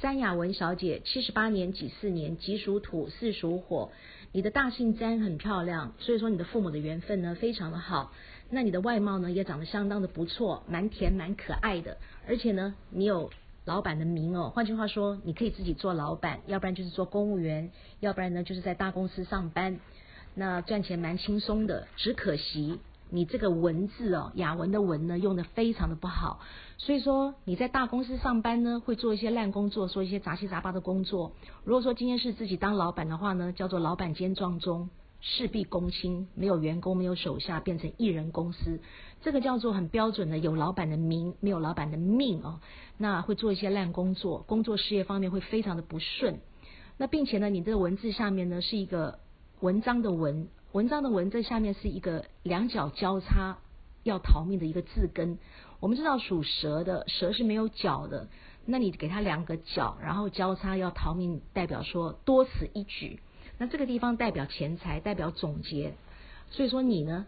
詹雅文小姐，七十八年己巳年，己属土，巳属火。你的大姓詹很漂亮，所以说你的父母的缘分呢非常的好。那你的外貌呢也长得相当的不错，蛮甜蛮可爱的，而且呢你有老板的名哦。换句话说，你可以自己做老板，要不然就是做公务员，要不然呢就是在大公司上班。那赚钱蛮轻松的，只可惜你这个文字哦，雅文的文呢用的非常的不好。所以说你在大公司上班呢，会做一些烂工作，做一些杂七杂八的工作。如果说今天是自己当老板的话呢，叫做老板兼壮中，事必躬亲，没有员工，没有手下，变成一人公司，这个叫做很标准的有老板的名，没有老板的命哦。那会做一些烂工作，工作事业方面会非常的不顺。那并且呢，你这个文字下面呢是一个文章的文，文章的文字下面是一个两脚交叉要逃命的一个字根。我们知道属蛇的蛇是没有脚的，那你给它两个脚，然后交叉要逃命，代表说多此一举。那这个地方代表钱财，代表总结。所以说你呢，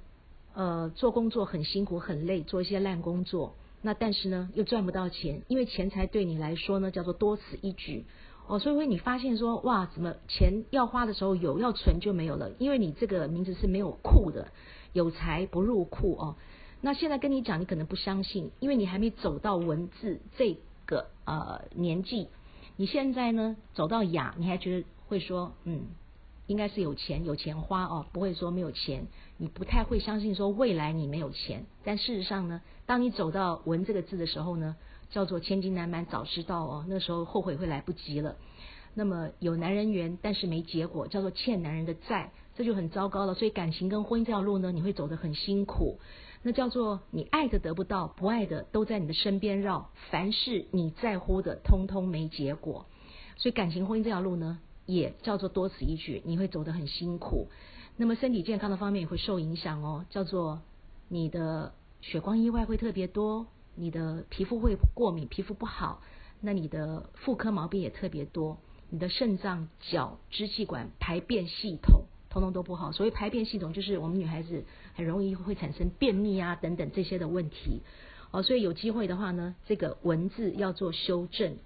呃，做工作很辛苦很累，做一些烂工作，那但是呢又赚不到钱，因为钱财对你来说呢叫做多此一举哦。所以会你发现说哇，怎么钱要花的时候有，要存就没有了，因为你这个名字是没有库的，有财不入库哦。那现在跟你讲，你可能不相信，因为你还没走到文字这个呃年纪。你现在呢走到雅，你还觉得会说嗯，应该是有钱有钱花哦，不会说没有钱。你不太会相信说未来你没有钱，但事实上呢，当你走到文这个字的时候呢，叫做千金难买早知道哦，那时候后悔会来不及了。那么有男人缘，但是没结果，叫做欠男人的债，这就很糟糕了。所以感情跟婚姻这条路呢，你会走得很辛苦。那叫做你爱的得不到，不爱的都在你的身边绕。凡是你在乎的，通通没结果。所以感情婚姻这条路呢，也叫做多此一举，你会走得很辛苦。那么身体健康的方面也会受影响哦，叫做你的血光意外会特别多，你的皮肤会过敏，皮肤不好。那你的妇科毛病也特别多，你的肾脏、脚、支气管、排便系统。通通都不好，所以排便系统就是我们女孩子很容易会产生便秘啊等等这些的问题哦，所以有机会的话呢，这个文字要做修正，